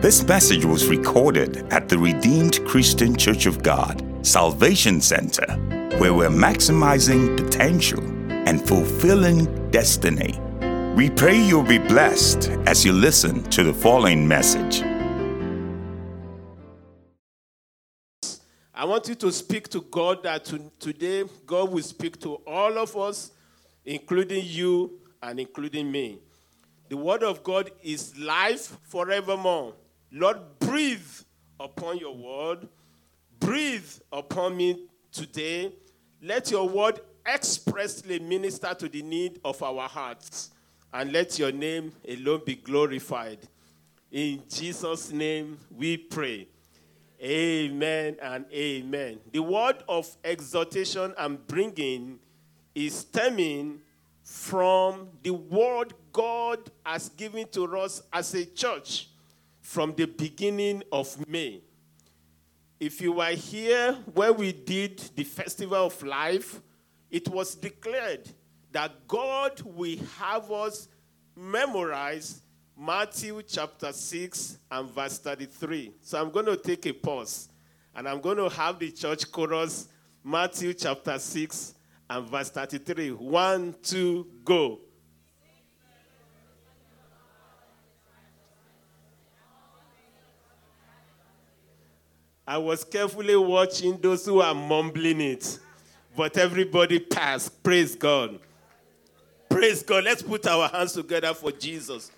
This message was recorded at the Redeemed Christian Church of God, Salvation Center, where we're maximizing potential and fulfilling destiny. We pray you'll be blessed as you listen to the following message. I want you to speak to God that to, today God will speak to all of us, including you and including me. The word of God is life forevermore. Lord, breathe upon your word. Breathe upon me today. Let your word expressly minister to the need of our hearts. And let your name alone be glorified. In Jesus' name we pray. Amen and amen. The word of exhortation I'm bringing is stemming from the word God has given to us as a church from the beginning of May. If you were here when we did the Festival of Life, it was declared that God will have us memorize Matthew chapter 6 and verse 33. So I'm going to take a pause and I'm going to have the church chorus Matthew chapter 6 and verse 33. One, two, go. I was carefully watching those who are mumbling it, but everybody passed. Praise God. Praise God. Let's put our hands together for Jesus.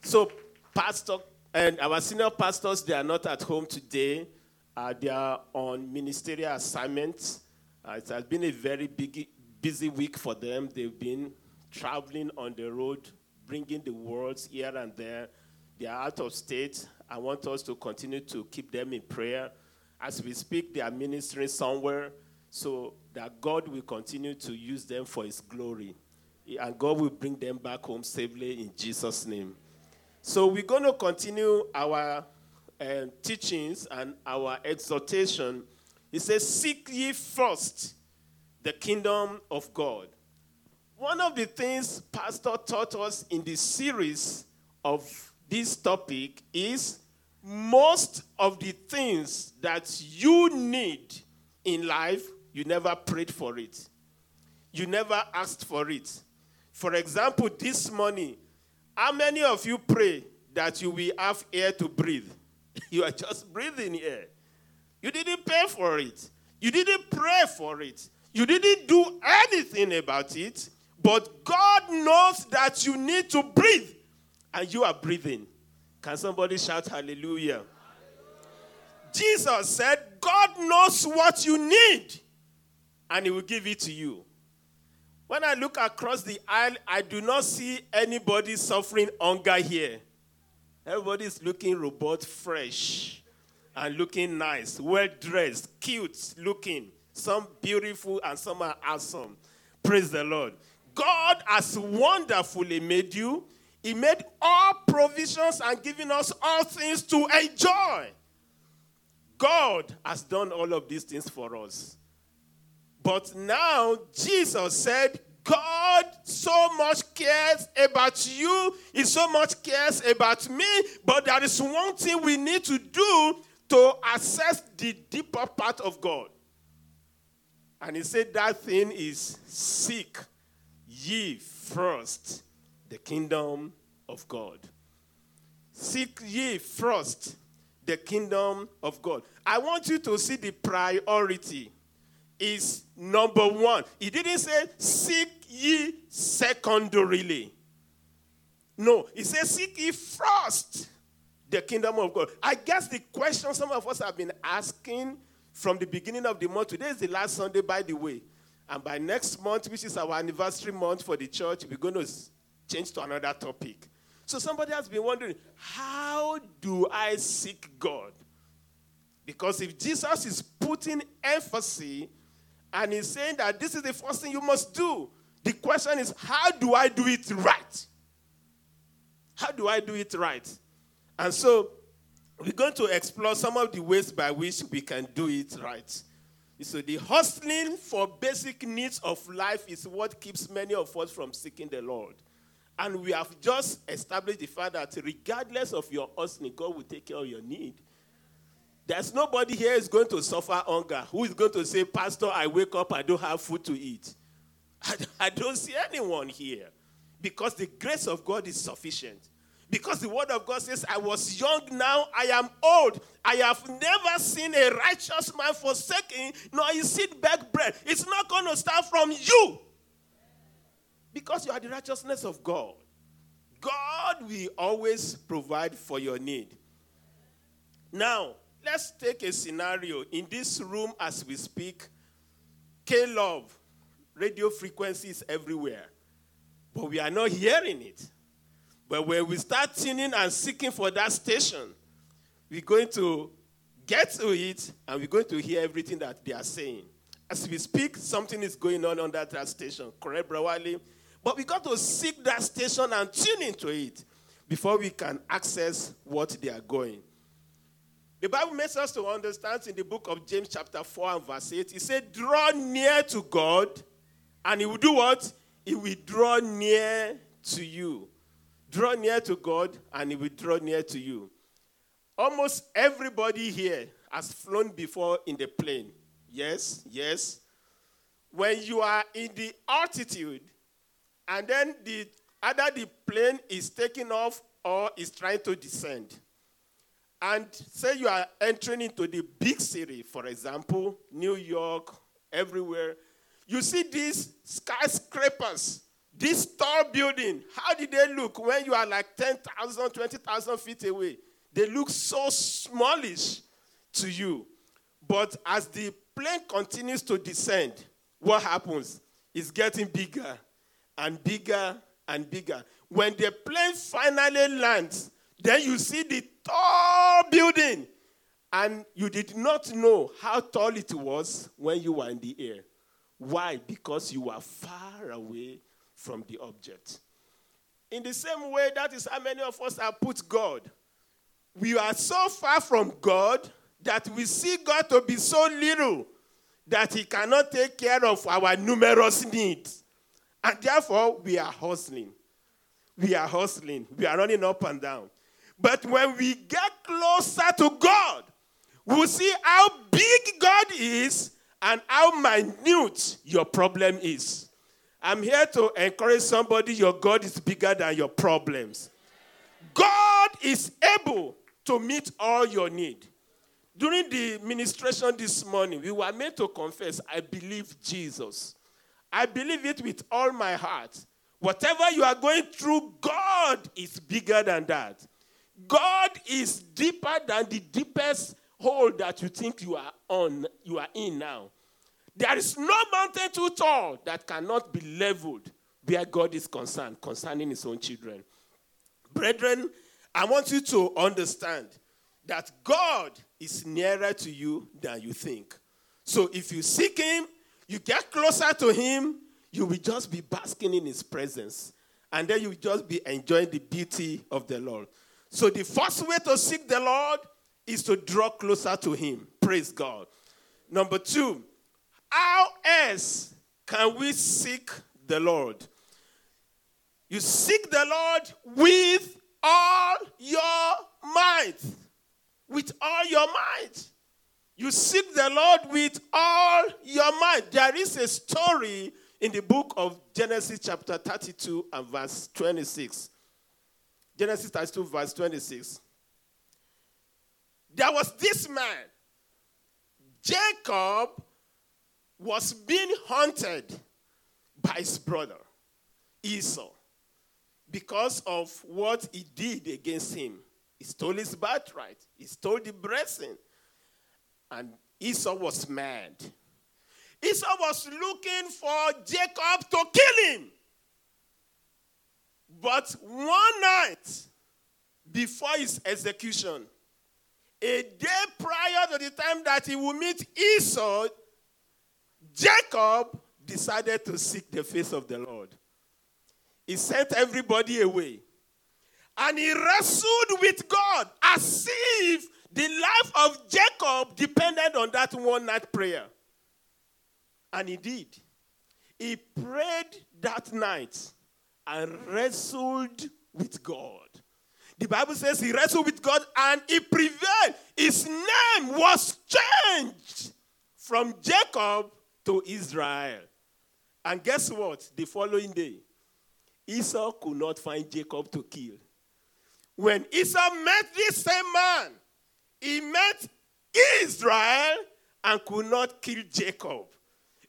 So, Pastor and our senior pastors, they are not at home today. Uh, they are on ministerial assignments. Uh, it has been a very big, busy week for them. They've been traveling on the road, bringing the words here and there. They are out of state. I want us to continue to keep them in prayer. As we speak, they are ministering somewhere so that God will continue to use them for His glory. And God will bring them back home safely in Jesus' name. So we're going to continue our uh, teachings and our exhortation. He says, Seek ye first the kingdom of God. One of the things Pastor taught us in the series of this topic is most of the things that you need in life, you never prayed for it. You never asked for it. For example, this morning, how many of you pray that you will have air to breathe? you are just breathing air. You didn't pay for it. You didn't pray for it. You didn't do anything about it. But God knows that you need to breathe and you are breathing. Can somebody shout hallelujah? Jesus said, God knows what you need and He will give it to you. When I look across the aisle, I do not see anybody suffering hunger here. Everybody is looking robot fresh and looking nice, well dressed, cute looking. Some beautiful and some are awesome. Praise the Lord. God has wonderfully made you. He made all provisions and given us all things to enjoy. God has done all of these things for us. But now Jesus said, God so much cares about you, He so much cares about me, but there is one thing we need to do to access the deeper part of God. And He said that thing is seek ye first the kingdom of God. Seek ye first the kingdom of God. I want you to see the priority is number one. He didn't say seek ye secondarily. No, he says seek ye first the kingdom of God. I guess the question some of us have been asking from the beginning of the month. Today is the last Sunday, by the way. And by next month, which is our anniversary month for the church, we're going to change to another topic. So somebody has been wondering, how do I seek God? Because if Jesus is putting emphasis and he's saying that this is the first thing you must do, the question is, how do I do it right? How do I do it right? And so we're going to explore some of the ways by which we can do it right. So the hustling for basic needs of life is what keeps many of us from seeking the Lord. And we have just established the fact that regardless of your hustling, God will take care of your need. There's nobody here is going to suffer hunger. Who is going to say, Pastor, I wake up, I don't have food to eat? I, don't see anyone here because the grace of God is sufficient. Because the word of God says, I was young, now I am old. I have never seen a righteous man forsaken, nor his seed beg bread. It's not going to start from you. Because you are the righteousness of God. God will always provide for your need. Now, let's take a scenario. In this room, as we speak, K Love, radio frequencies everywhere. But we are not hearing it. But when we start tuning and seeking for that station, we're going to get to it and we're going to hear everything that they are saying. As we speak, something is going on on that station. Correct, Brawali? But we got to seek that station and tune into it before we can access what they are going. The Bible makes us to understand in the book of James, chapter 4 and verse 8, it said, Draw near to God, and he will do what? He will draw near to you. Draw near to God, and He will draw near to you. Almost everybody here has flown before in the plane. Yes, yes. When you are in the altitude, and then the either the plane is taking off or is trying to descend. And say you are entering into the big city, for example, New York, everywhere. You see these skyscrapers this tall building, how did they look when you are like 10,000, 20,000 feet away? They look so smallish to you. But as the plane continues to descend, what happens? It's getting bigger and bigger and bigger. When the plane finally lands, then you see the tall building. And you did not know how tall it was when you were in the air. Why? Because you were far away from the object. In the same way, that is how many of us have put God. We are so far from God that we see God to be so little that He cannot take care of our numerous needs. And therefore, we are hustling. We are hustling. We are running up and down. But when we get closer to God, we'll see how big God is and how minute your problem is. I'm here to encourage somebody your God is bigger than your problems. God is able to meet all your need. During the ministration this morning, we were made to confess, I believe Jesus. I believe it with all my heart. Whatever you are going through, God is bigger than that. God is deeper than the deepest hole that you think you are on, you are in now. There is no mountain too tall that cannot be leveled where God is concerned, concerning his own children. Brethren, I want you to understand that God is nearer to you than you think. So if you seek him, you get closer to him, you will just be basking in his presence. And then you will just be enjoying the beauty of the Lord. So the first way to seek the Lord is to draw closer to him. Praise God. Number two, how else can we seek the Lord? You seek the Lord with all your might. With all your might. You seek the Lord with all your might. There is a story in the book of Genesis, chapter 32, and verse 26. Genesis 32, verse 26. There was this man, Jacob was being hunted by his brother Esau because of what he did against him. He stole his birthright, he stole the blessing. And Esau was mad. Esau was looking for Jacob to kill him. But one night before his execution, a day prior to the time that he would meet Esau, Jacob decided to seek the face of the Lord. He sent everybody away. And he wrestled with God as if the life of Jacob depended on that one night prayer. And he did. He prayed that night. and wrestled with God. The Bible says he wrestled with God and he prevailed. His name was changed from Jacob to Israel. And guess what? The following day, Esau could not find Jacob to kill. When Esau met this same man, he met Israel and could not kill Jacob.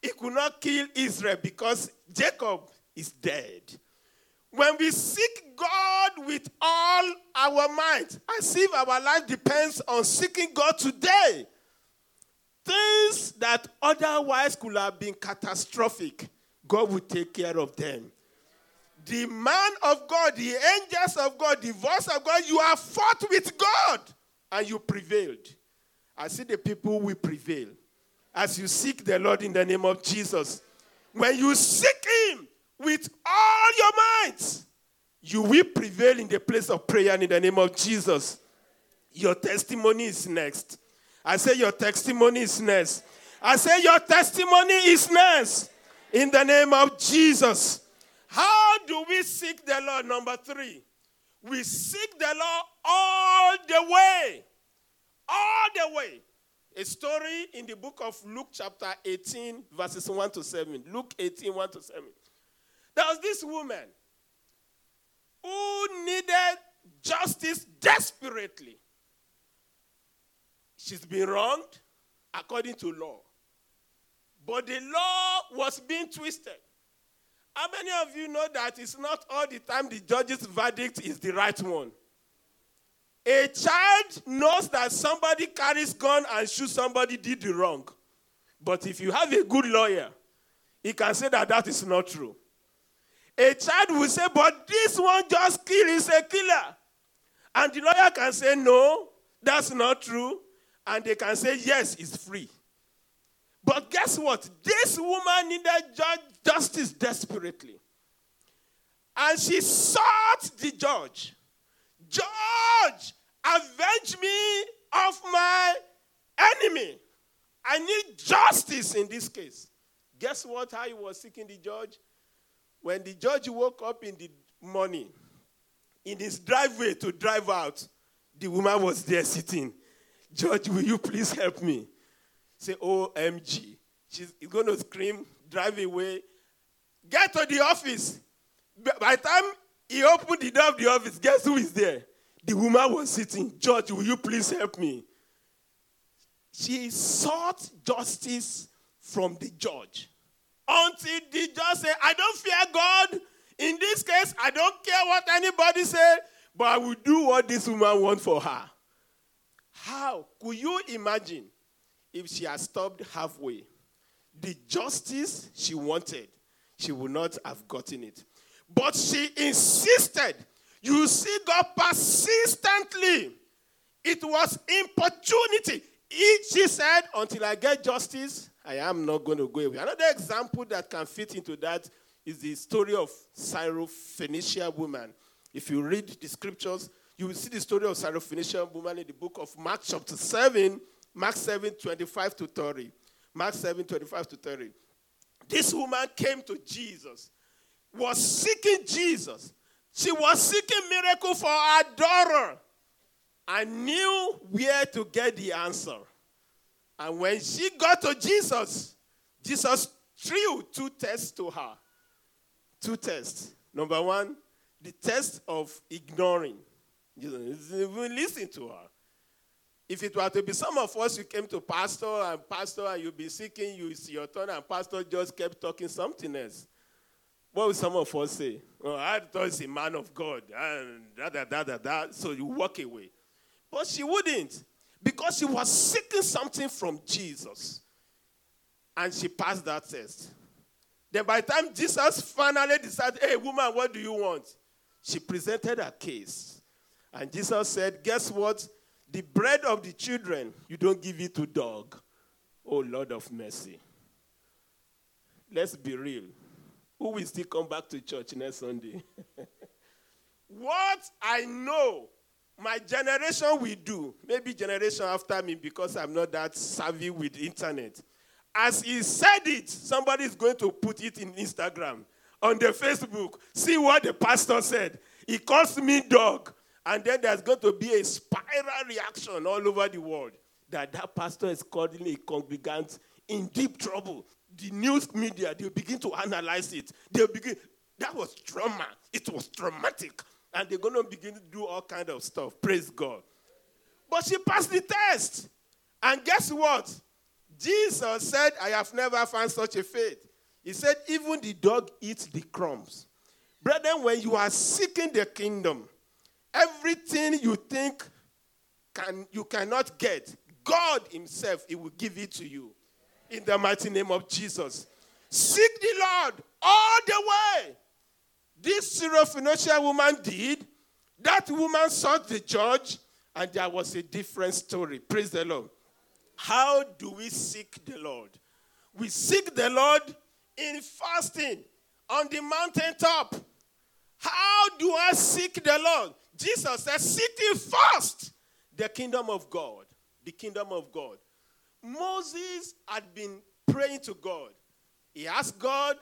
He could not kill Israel because Jacob is dead. When we seek God with all our might, as if our life depends on seeking God today, things that otherwise could have been catastrophic, God will take care of them. The man of God, the angels of God, the voice of God, you have fought with God and you prevailed. I see the people will prevail as you seek the Lord in the name of Jesus. When you seek Him with all your might, you will prevail in the place of prayer in the name of Jesus. Your testimony is next. I say, Your testimony is next. I say, Your testimony is next in the name of Jesus. How do we seek the Lord? Number three, we seek the Lord all the way. All the way. A story in the book of Luke, chapter 18, verses 1 to 7. Luke 18, 1 to 7. There was this woman who needed justice desperately. She's been wronged according to law. But the law was being twisted. How many of you know that it's not all the time the judge's verdict is the right one? A child knows that somebody carries gun and shoots somebody did the wrong. But if you have a good lawyer, he can say that that is not true. A child will say, but this one just killed, he's a killer. And the lawyer can say, no, that's not true. And they can say, yes, it's free. But guess what? This woman needed justice desperately. And she sought the judge. Judge, avenge me of my enemy. I need justice in this case. Guess what? How he was seeking the judge? When the judge woke up in the morning, in his driveway to drive out, the woman was there sitting. Judge, will you please help me? Say, OMG. She's going to scream, drive away. Get to the office. By the time he opened the door of the office, guess who is there? The woman was sitting. Judge, will you please help me? She sought justice from the judge until the judge said, I don't fear God. In this case, I don't care what anybody said, but I will do what this woman wants for her. How could you imagine if she had stopped halfway? The justice she wanted, she would not have gotten it. But she insisted. You see, God persistently. It was importunity. She said, Until I get justice, I am not going to go away. Another example that can fit into that is the story of Syrophoenician woman. If you read the scriptures, you will see the story of Syrophoenician woman in the book of Mark chapter 7, Mark 7, 25 to 30. Mark 7, 25 to 30. This woman came to Jesus, was seeking Jesus. She was seeking miracle for her daughter I knew where to get the answer. And when she got to Jesus, Jesus threw two tests to her. Two tests. Number one, the test of ignoring. You listen to her. If it were to be some of us, you came to pastor and pastor and you be seeking, you see your turn, and pastor just kept talking something else. What would some of us say? Oh, I thought he's a man of God, and da da da da. So you walk away. But she wouldn't because she was seeking something from Jesus. And she passed that test. Then by the time Jesus finally decided, hey, woman, what do you want? She presented her case. And Jesus said, guess what? The bread of the children, you don't give it to dog. Oh, Lord of mercy. Let's be real. Who will still come back to church next Sunday? what I know my generation will do, maybe generation after me because I'm not that savvy with internet. As he said it, somebody is going to put it in Instagram. on the Facebook. See what the pastor said. He calls me dog. And then there's going to be a spiral reaction all over the world that that pastor is calling a congregant in deep trouble. The news media, they'll begin to analyze it. They'll begin, that was trauma. It was traumatic. And they're going to begin to do all kind of stuff. Praise God. But she passed the test. And guess what? Jesus said, I have never found such a faith. He said, even the dog eats the crumbs. Brethren, when you are seeking the kingdom, everything you think can, you cannot get, God Himself, He will give it to you. In the mighty name of Jesus. Seek the Lord all the way. This Syrophoenician woman did. That woman sought the judge, and there was a different story. Praise the Lord. How do we seek the Lord? We seek the Lord in fasting on the mountaintop. How do I seek the Lord? Jesus said, Seek first the kingdom of God. The kingdom of God. Moses had been praying to God. He asked God,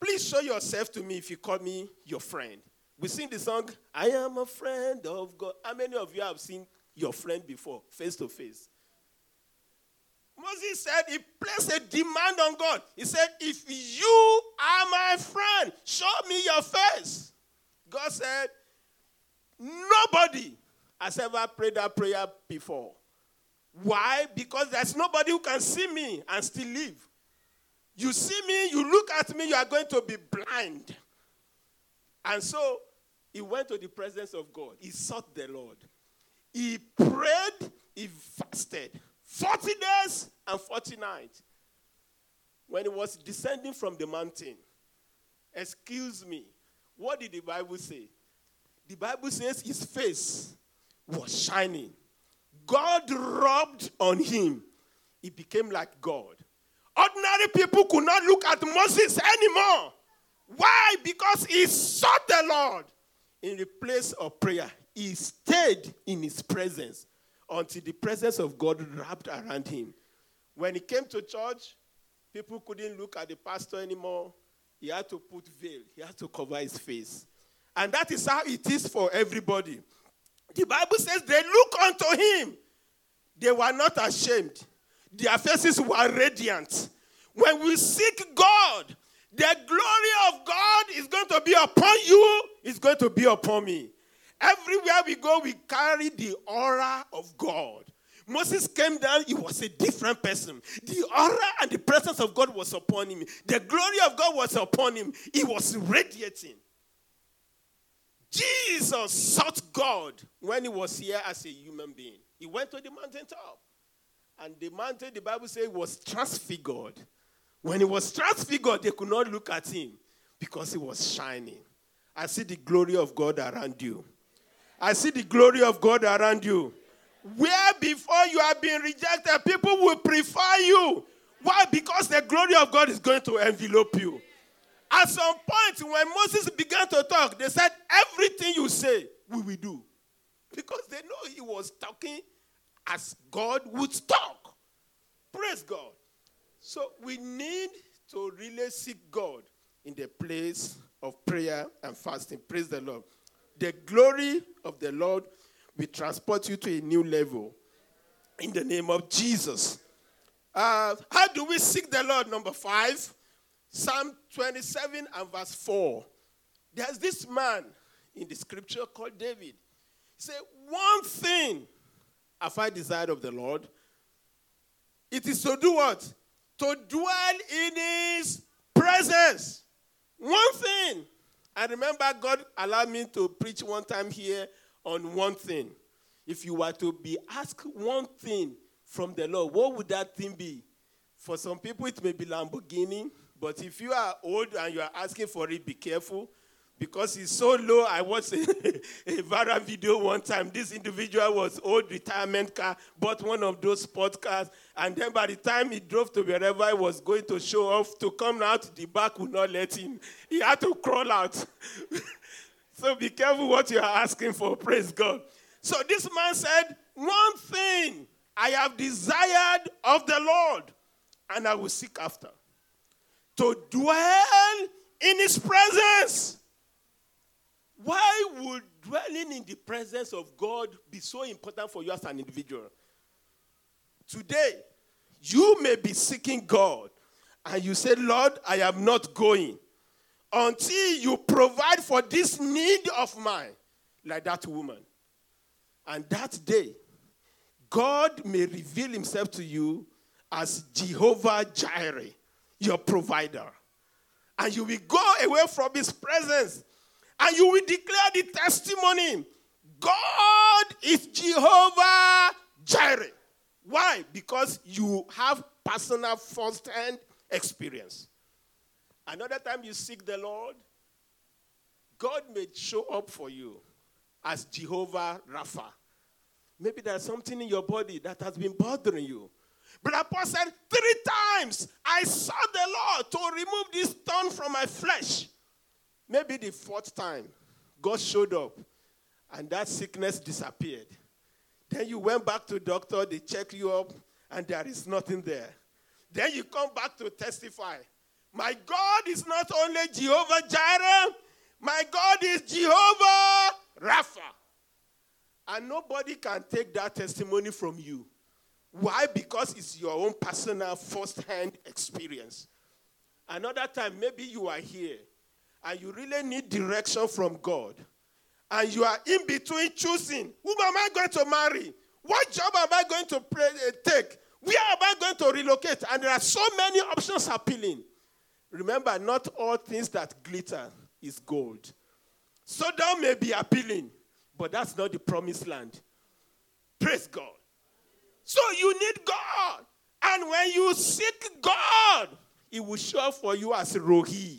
Please show yourself to me if you call me your friend. We sing the song, I am a friend of God. How many of you have seen your friend before, face to face? Moses said he placed a demand on God. He said, If you are my friend, show me your face. God said, Nobody has ever prayed that prayer before. Why? Because there's nobody who can see me and still live. You see me, you look at me, you are going to be blind. And so he went to the presence of God. He sought the Lord. He prayed, he fasted. 40 days and 40 nights. When he was descending from the mountain, excuse me, what did the Bible say? The Bible says his face was shining. God rubbed on him. He became like God. Ordinary people could not look at Moses anymore. Why? Because he sought the Lord in the place of prayer. He stayed in his presence until the presence of God wrapped around him. When he came to church, people couldn't look at the pastor anymore. He had to put veil, he had to cover his face. And that is how it is for everybody. The Bible says they look unto him. They were not ashamed. Their faces were radiant. When we seek God, the glory of God is going to be upon you, it's going to be upon me. Everywhere we go, we carry the aura of God. Moses came down, he was a different person. The aura and the presence of God was upon him. The glory of God was upon him. He was radiating. Jesus sought God when he was here as a human being. He went to the mountaintop. And the mountain, the Bible says, was transfigured. When he was transfigured, they could not look at him because he was shining. I see the glory of God around you. I see the glory of God around you. Where before you have been rejected, people will prefer you. Why? Because the glory of God is going to envelop you. At some point, when Moses began to talk, they said, Everything you say, we will do. Because they know he was talking as God would talk. Praise God. So we need to really seek God in the place of prayer and fasting. Praise the Lord. The glory of the Lord will transport you to a new level in the name of Jesus. Uh, how do we seek the Lord? Number five, Psalm 27 and verse 4. There's this man in the scripture called David. He said, One thing have I desired of the Lord. It is to do what? To dwell in his presence. One thing. I remember God allowed me to preach one time here on one thing. If you were to be asked one thing from the Lord, what would that thing be? For some people, it may be Lamborghini, but if you are old and you are asking for it, be careful because it's so low. I watched a, a viral video one time. This individual was old retirement car, bought one of those sports cars, and then by the time he drove to wherever he was going to show off, to come out, the back would not let him. He had to crawl out. so be careful what you are asking for. Praise God. So this man said, One thing I have desired of the Lord, and I will seek after to dwell in his presence. Why would dwelling in the presence of God be so important for you as an individual? Today, you may be seeking God and you say, Lord, I am not going until you provide for this need of mine, like that woman. And that day, God may reveal himself to you as Jehovah Jireh, your provider. And you will go away from his presence and you will declare the testimony God is Jehovah Jireh. Why? Because you have personal first hand experience. Another time you seek the Lord, God may show up for you as Jehovah Rapha. Maybe there's something in your body that has been bothering you. But Paul said, Three times I saw the Lord to remove this stone from my flesh. Maybe the fourth time, God showed up and that sickness disappeared. Then you went back to doctor, they check you up, and there is nothing there. Then you come back to testify. My God is not only Jehovah Jireh, my God is Jehovah Rapha. And nobody can take that testimony from you. Why? Because it's your own personal first hand experience. Another time, maybe you are here and you really need direction from God. And you are in between choosing whom am I going to marry? What job am I going to uh, take? Where am I going to relocate? And there are so many options appealing. Remember, not all things that glitter is gold. Sodom may be appealing, but that's not the promised land. Praise God. So you need God. And when you seek God, He will show for you as Rohi,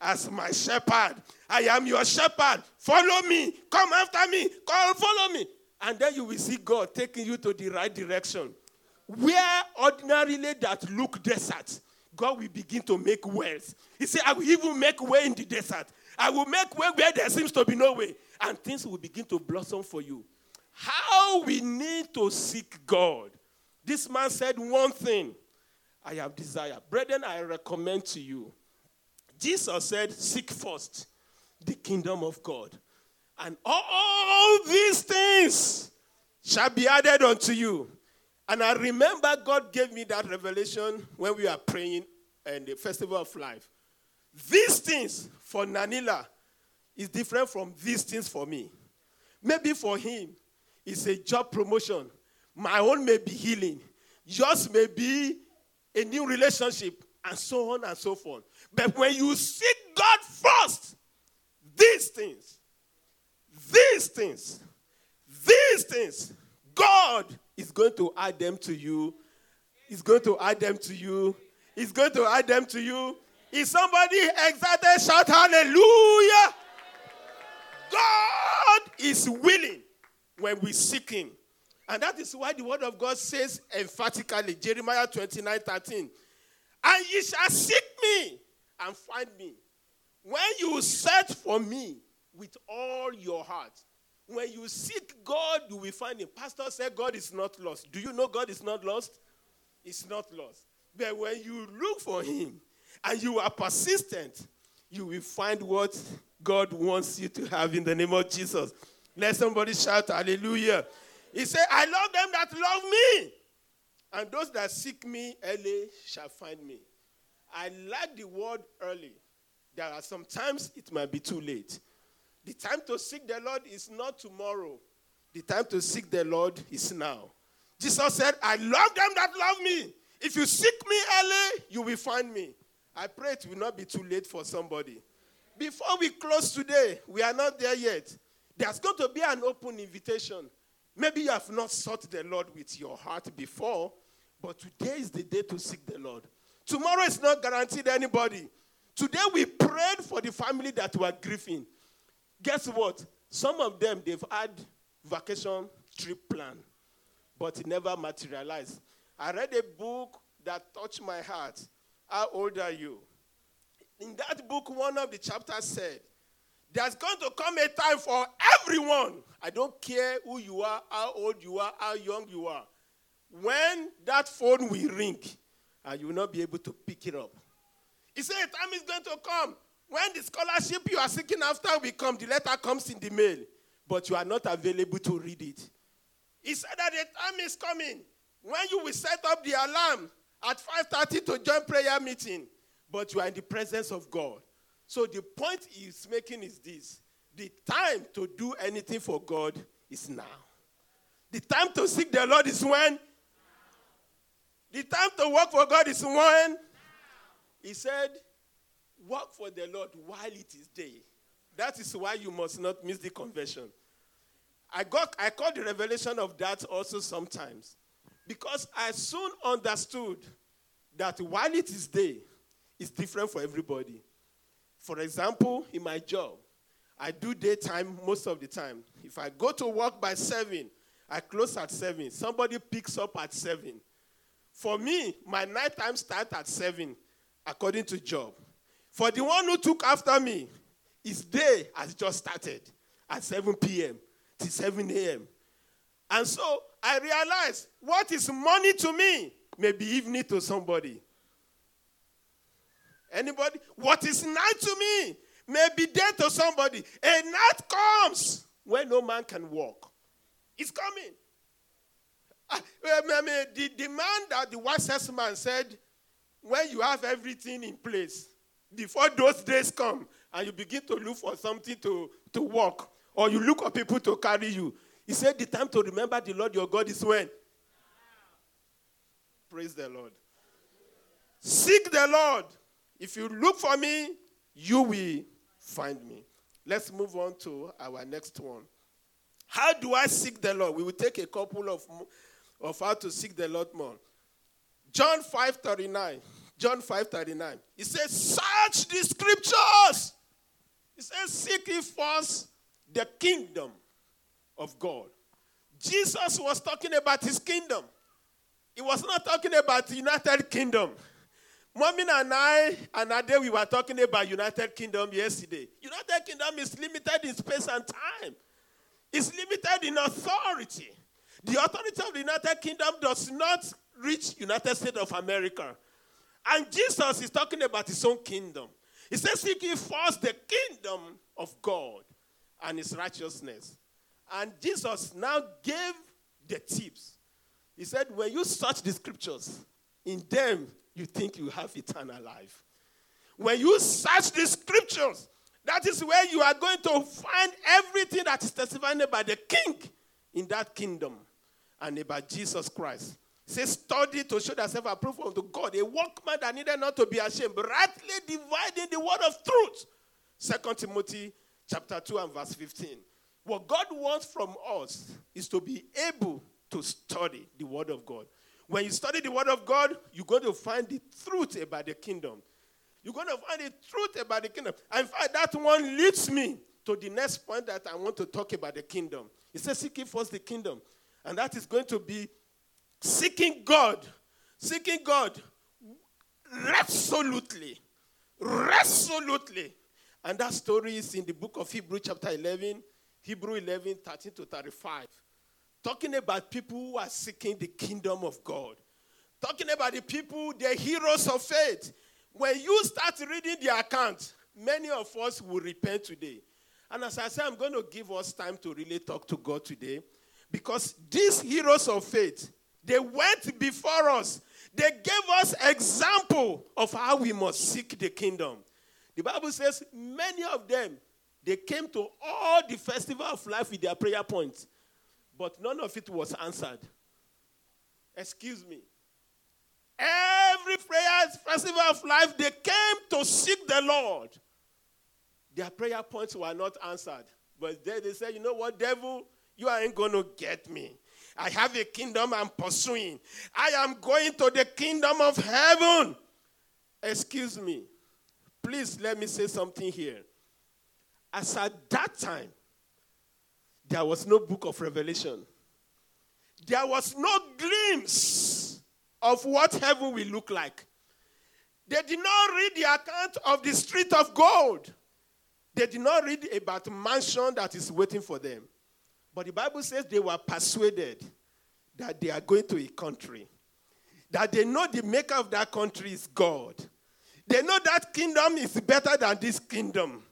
as my shepherd. I am your shepherd. Follow me. Come after me. Come follow me. And then you will see God taking you to the right direction. Where ordinarily that look desert, God will begin to make wells. He said, I will even make way in the desert. I will make way where there seems to be no way. And things will begin to blossom for you. We need to seek God. This man said one thing I have desire. Brethren, I recommend to you. Jesus said, Seek first the kingdom of God. And all these things shall be added unto you. And I remember God gave me that revelation when we were praying in the Festival of Life. These things for Nanila is different from these things for me. Maybe for him, it's a job promotion. My own may be healing. Yours may be a new relationship, and so on and so forth. But when you seek God first, these things, these things, these things, God is going to add them to you. He's going to add them to you. He's going to add them to you. Is somebody excited? Shout hallelujah. God is willing when we seek Him. And that is why the word of God says emphatically, Jeremiah 29 13, and ye shall seek me and find me. When you search for me with all your heart, when you seek God, you will find him. Pastor said God is not lost. Do you know God is not lost? It's not lost. But when you look for him and you are persistent, you will find what God wants you to have in the name of Jesus. Let somebody shout hallelujah. He said, I love them that love me. And those that seek me early shall find me. I like the word early. There are sometimes it might be too late. The time to seek the Lord is not tomorrow. The time to seek the Lord is now. Jesus said, I love them that love me. If you seek me early, you will find me. I pray it will not be too late for somebody. Before we close today, we are not there yet. There's going to be an open invitation. Maybe you have not sought the Lord with your heart before, but today is the day to seek the Lord. Tomorrow is not guaranteed anybody. Today we prayed for the family that were grieving. Guess what? Some of them they've had vacation trip plan, but it never materialized. I read a book that touched my heart. How old are you? In that book, one of the chapters said, There's going to come a time for everyone. I don't care who you are, how old you are, how young you are. When that phone will ring, and you will not be able to pick it up. He said, A time is going to come When the scholarship you are seeking after will come, the letter comes in the mail, but you are not available to read it. He said that the time is coming when you will set up the alarm at 5:30 to join prayer meeting, but you are in the presence of God. So the point he's making is this: the time to do anything for God is now. The time to seek the Lord is when. The time to work for God is when. He said, Work for the Lord while it is day. That is why you must not miss the conversion. I got I caught the revelation of that also sometimes. Because I soon understood that while it is day, it's different for everybody. For example, in my job, I do daytime most of the time. If I go to work by 7, I close at 7. Somebody picks up at 7. For me, my nighttime starts at 7, according to job. For the one who took after me, his day has just started at 7 p.m. to 7 a.m. And so I realized what is money to me may be evening to somebody. Anybody? What is night to me may be day to somebody. A night comes when no man can walk. It's coming. I, I mean, the, demand that the wisest man said, when you have everything in place, before those days come and you begin to look for something to, to walk, or you look for people to carry you, he said, The time to remember the Lord your God is when? Praise the Lord. Seek the Lord. If you look for me, you will find me. Let's move on to our next one. How do I seek the Lord? We will take a couple of, of how to seek the Lord more. John 5 39. John 5 39. He says, Search the scriptures. He says, Seek ye first the kingdom of God. Jesus was talking about his kingdom. He was not talking about the United Kingdom. Momin and I and Ade, we were talking about United Kingdom yesterday. United Kingdom is limited in space and time. It's limited in authority. The authority of the United Kingdom does not reach United States of America. And Jesus is talking about his own kingdom. He says, Seek ye first the kingdom of God and his righteousness. And Jesus now gave the tips. He said, When you search the scriptures, in them you think you have eternal life. When you search the scriptures, that is where you are going to find everything that is testified about the king in that kingdom and about Jesus Christ. Say, study to show thyself approved unto God, a workman that needed not to be ashamed, but rightly dividing the word of truth. Second Timothy chapter 2 and verse 15. What God wants from us is to be able to study the word of God. When you study the word of God, you're going to find the truth about the kingdom. You're going to find the truth about the kingdom. And in fact, that one leads me to the next point that I want to talk about the kingdom. He says, seeking first the kingdom. And that is going to be seeking God. Seeking God resolutely. Resolutely. And that story is in the book of Hebrew, chapter 11, Hebrew 11, 13 to 35. Talking about people who are seeking the kingdom of God. Talking about the people, the heroes of faith when you start reading the account, many of us will repent today. And as I say, I'm going to give us time to really talk to God today because these heroes of faith, they went before us. They gave us example of how we must seek the kingdom. The Bible says many of them they came to all the festival of life with their prayer points, but none of it was answered. Excuse me. Every prayer festival of life, they came to seek the Lord. Their prayer points were not answered. But then they said, you know what, devil, you ain't going to get me. I have a kingdom I'm pursuing. I am going to the kingdom of heaven. Excuse me. Please let me say something here. As at that time, there was no book of Revelation. There was no glimpse of what heaven will look like. They did not read the account of the street of gold. They did not read about mansion that is waiting for them. But the Bible says they were persuaded that they are going to a country. That they know the maker of that country is God. They know that kingdom is better than this kingdom.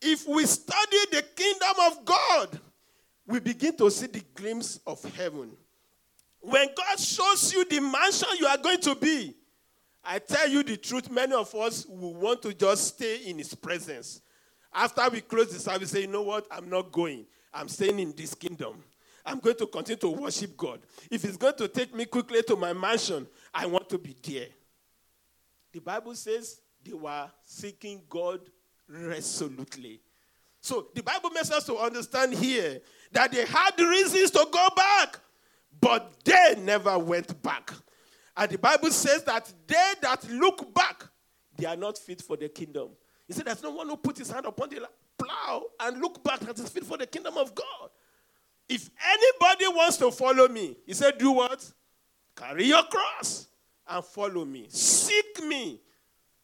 If we study the kingdom of God, we begin to see the glimpse of heaven. When God shows you the mansion you are going to be, I tell you the truth, many of us will want to just stay in His presence. After we close the service, say, you know what? I'm not going. I'm staying in this kingdom. I'm going to continue to worship God. If it's going to take me quickly to my mansion, I want to be there. The Bible says they were seeking God resolutely. So the Bible makes us to understand here that they had reasons to go back, but they never went back. And the Bible says that they that look back, they are not fit for the kingdom. He said, There's no one who put his hand upon the plow and look back that is fit for the kingdom of God. If anybody wants to follow me, he said, Do what? Carry your cross and follow me. Seek me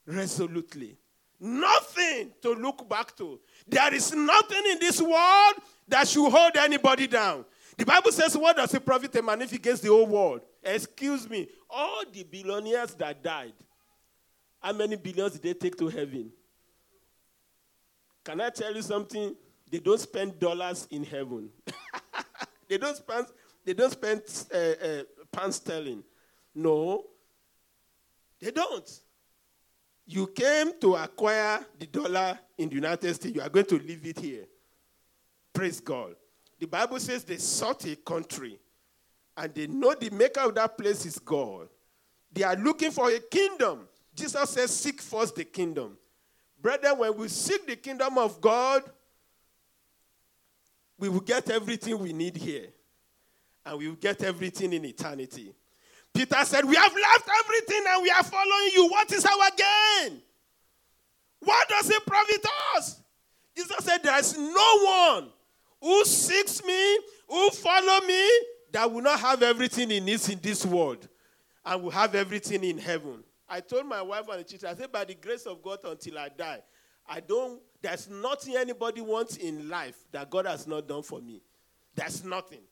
resolutely. Nothing to look back to. There is nothing in this world that should hold anybody down. The Bible says, What does it profit a man if he the whole world? Excuse me, all the billionaires that died, how many billions did they take to heaven? Can I tell you something? They don't spend dollars in heaven. they don't spend. They don't spend uh, uh, pound sterling. No, they don't. You came to acquire the dollar in the United States. You are going to leave it here. Praise God. The Bible says they sought a country and they know the maker of that place is God. They are looking for a kingdom. Jesus says, Seek first the kingdom. Brethren, when we seek the kingdom of God, we will get everything we need here. And we will get everything in eternity. Peter said, We have left everything and we are following you. What is our gain? What does it profit us? Jesus said, There is no one who seeks me, who follow me, that will not have everything he needs in this world and will have everything in heaven. I told my wife and the children, I said, by the grace of God until I die, I don't, there's nothing anybody wants in life that God has not done for me. There's nothing.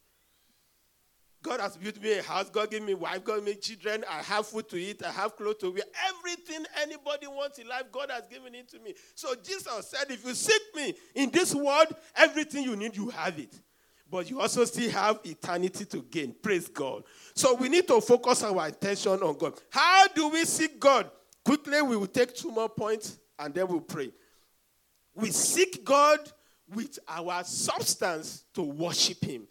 God has built me a house, God gave me wife, God gave me children, I have food to eat, I have clothes to wear. Everything anybody wants in life, God has given it to me. So Jesus said, if you seek me in this world, everything you need, you have it. But you also still have eternity to gain. Praise God. So we need to focus our attention on God. How do we seek God? Quickly, we will take two more points and then we'll pray. We seek God with our substance to worship Him.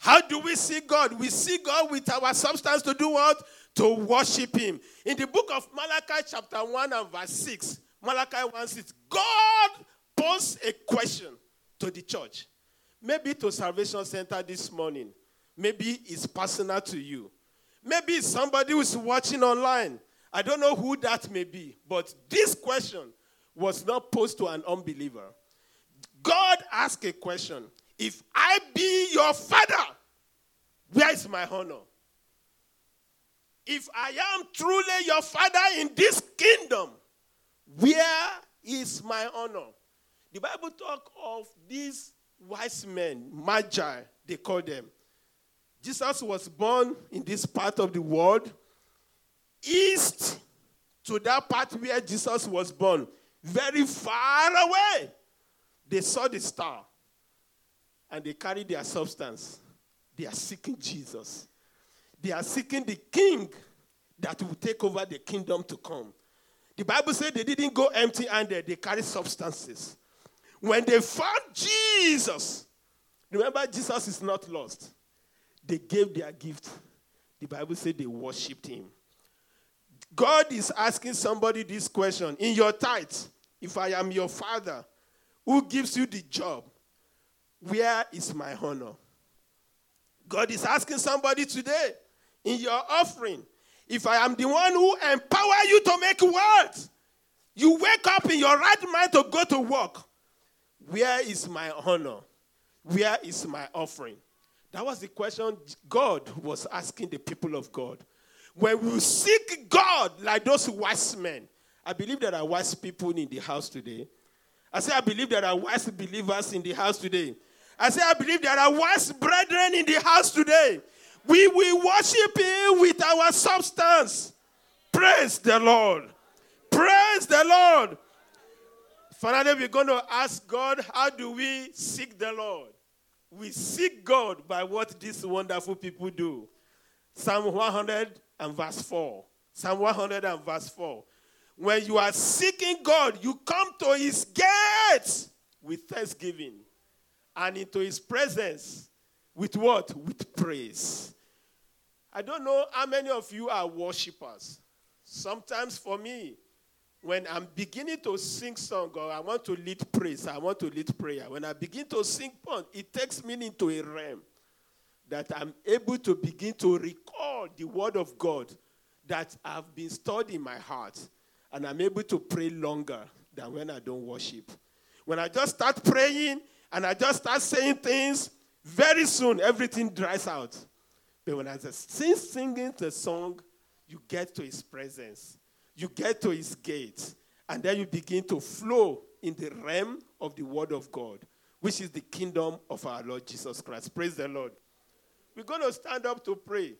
How do we see God? We see God with our substance to do what? To worship Him. In the book of Malachi, chapter 1 and verse 6, Malachi 1 6, God posed a question to the church. Maybe to Salvation Center this morning. Maybe it's personal to you. Maybe it's somebody who's watching online. I don't know who that may be, but this question was not posed to an unbeliever. God asked a question if I be your father, where is my honor? If I am truly your father in this kingdom, where is my honor? The Bible talk of these wise men, magi, they call them. Jesus was born in this part of the world, east to that part where Jesus was born, very far away. They saw the star and they carry their substance. They are seeking Jesus. They are seeking the king that will take over the kingdom to come. The Bible said they didn't go empty handed, they carry substances. When they found Jesus, remember, Jesus is not lost. They gave their gift. The Bible said they worshiped him. God is asking somebody this question In your tithes, if I am your father, who gives you the job, where is my honor? God is asking somebody today in your offering, if I am the one who empower you to make words, you wake up in your right mind to go to work. Where is my honor? Where is my offering? That was the question God was asking the people of God. When we seek God like those wise men, I believe there are wise people in the house today. I say, I believe there are wise believers in the house today. I say, I believe there are wise brethren in the house today. We will worship Him with our substance. Praise the Lord. Praise the Lord. Finally, we're going to ask God, how do we seek the Lord? We seek God by what these wonderful people do. Psalm 100 and verse 4. Psalm 100 and verse 4. When you are seeking God, you come to his gates with thanksgiving and into his presence with what? With praise. I don't know how many of you are worshippers. Sometimes for me, when I'm beginning to sing song or I want to lead praise, I want to lead prayer. When I begin to sing it takes me into a realm that I'm able to begin to recall the word of God that I've been stored in my heart. And I'm able to pray longer than when I don't worship. When I just start praying and I just start saying things, very soon everything dries out. But when I just sing singing the song, you get to his presence you get to his gates, and then you begin to flow in the realm of the word of God, which is the kingdom of our Lord Jesus Christ. Praise the Lord. We're going to stand up to pray.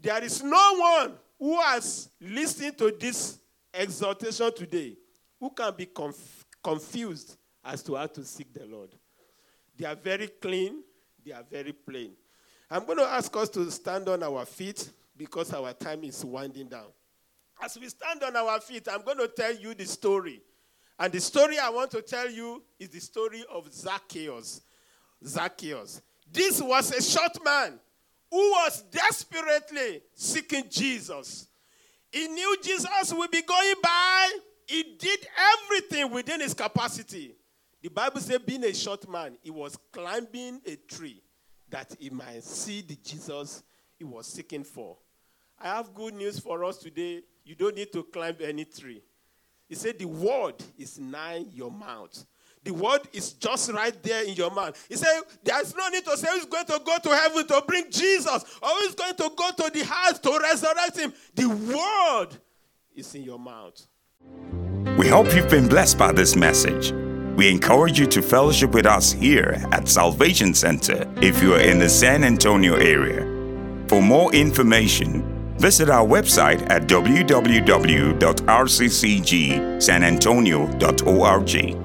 There is no one who has listened to this exhortation today who can be conf- confused as to how to seek the Lord. They are very clean, they are very plain. I'm going to ask us to stand on our feet because our time is winding down. As we stand on our feet, I'm going to tell you the story. And the story I want to tell you is the story of Zacchaeus. Zacchaeus. This was a short man who was desperately seeking Jesus. He knew Jesus would be going by. He did everything within his capacity. The Bible says, being a short man, he was climbing a tree that he might see the Jesus he was seeking for. I have good news for us today. You don't need to climb any tree. He said, The word is nigh your mouth. The word is just right there in your mouth. He said, There's no need to say who's going to go to heaven to bring Jesus or who's going to go to the house to resurrect him. The word is in your mouth. We hope you've been blessed by this message. We encourage you to fellowship with us here at Salvation Center if you are in the San Antonio area. For more information, Visit our website at www.rccgsanantonio.org.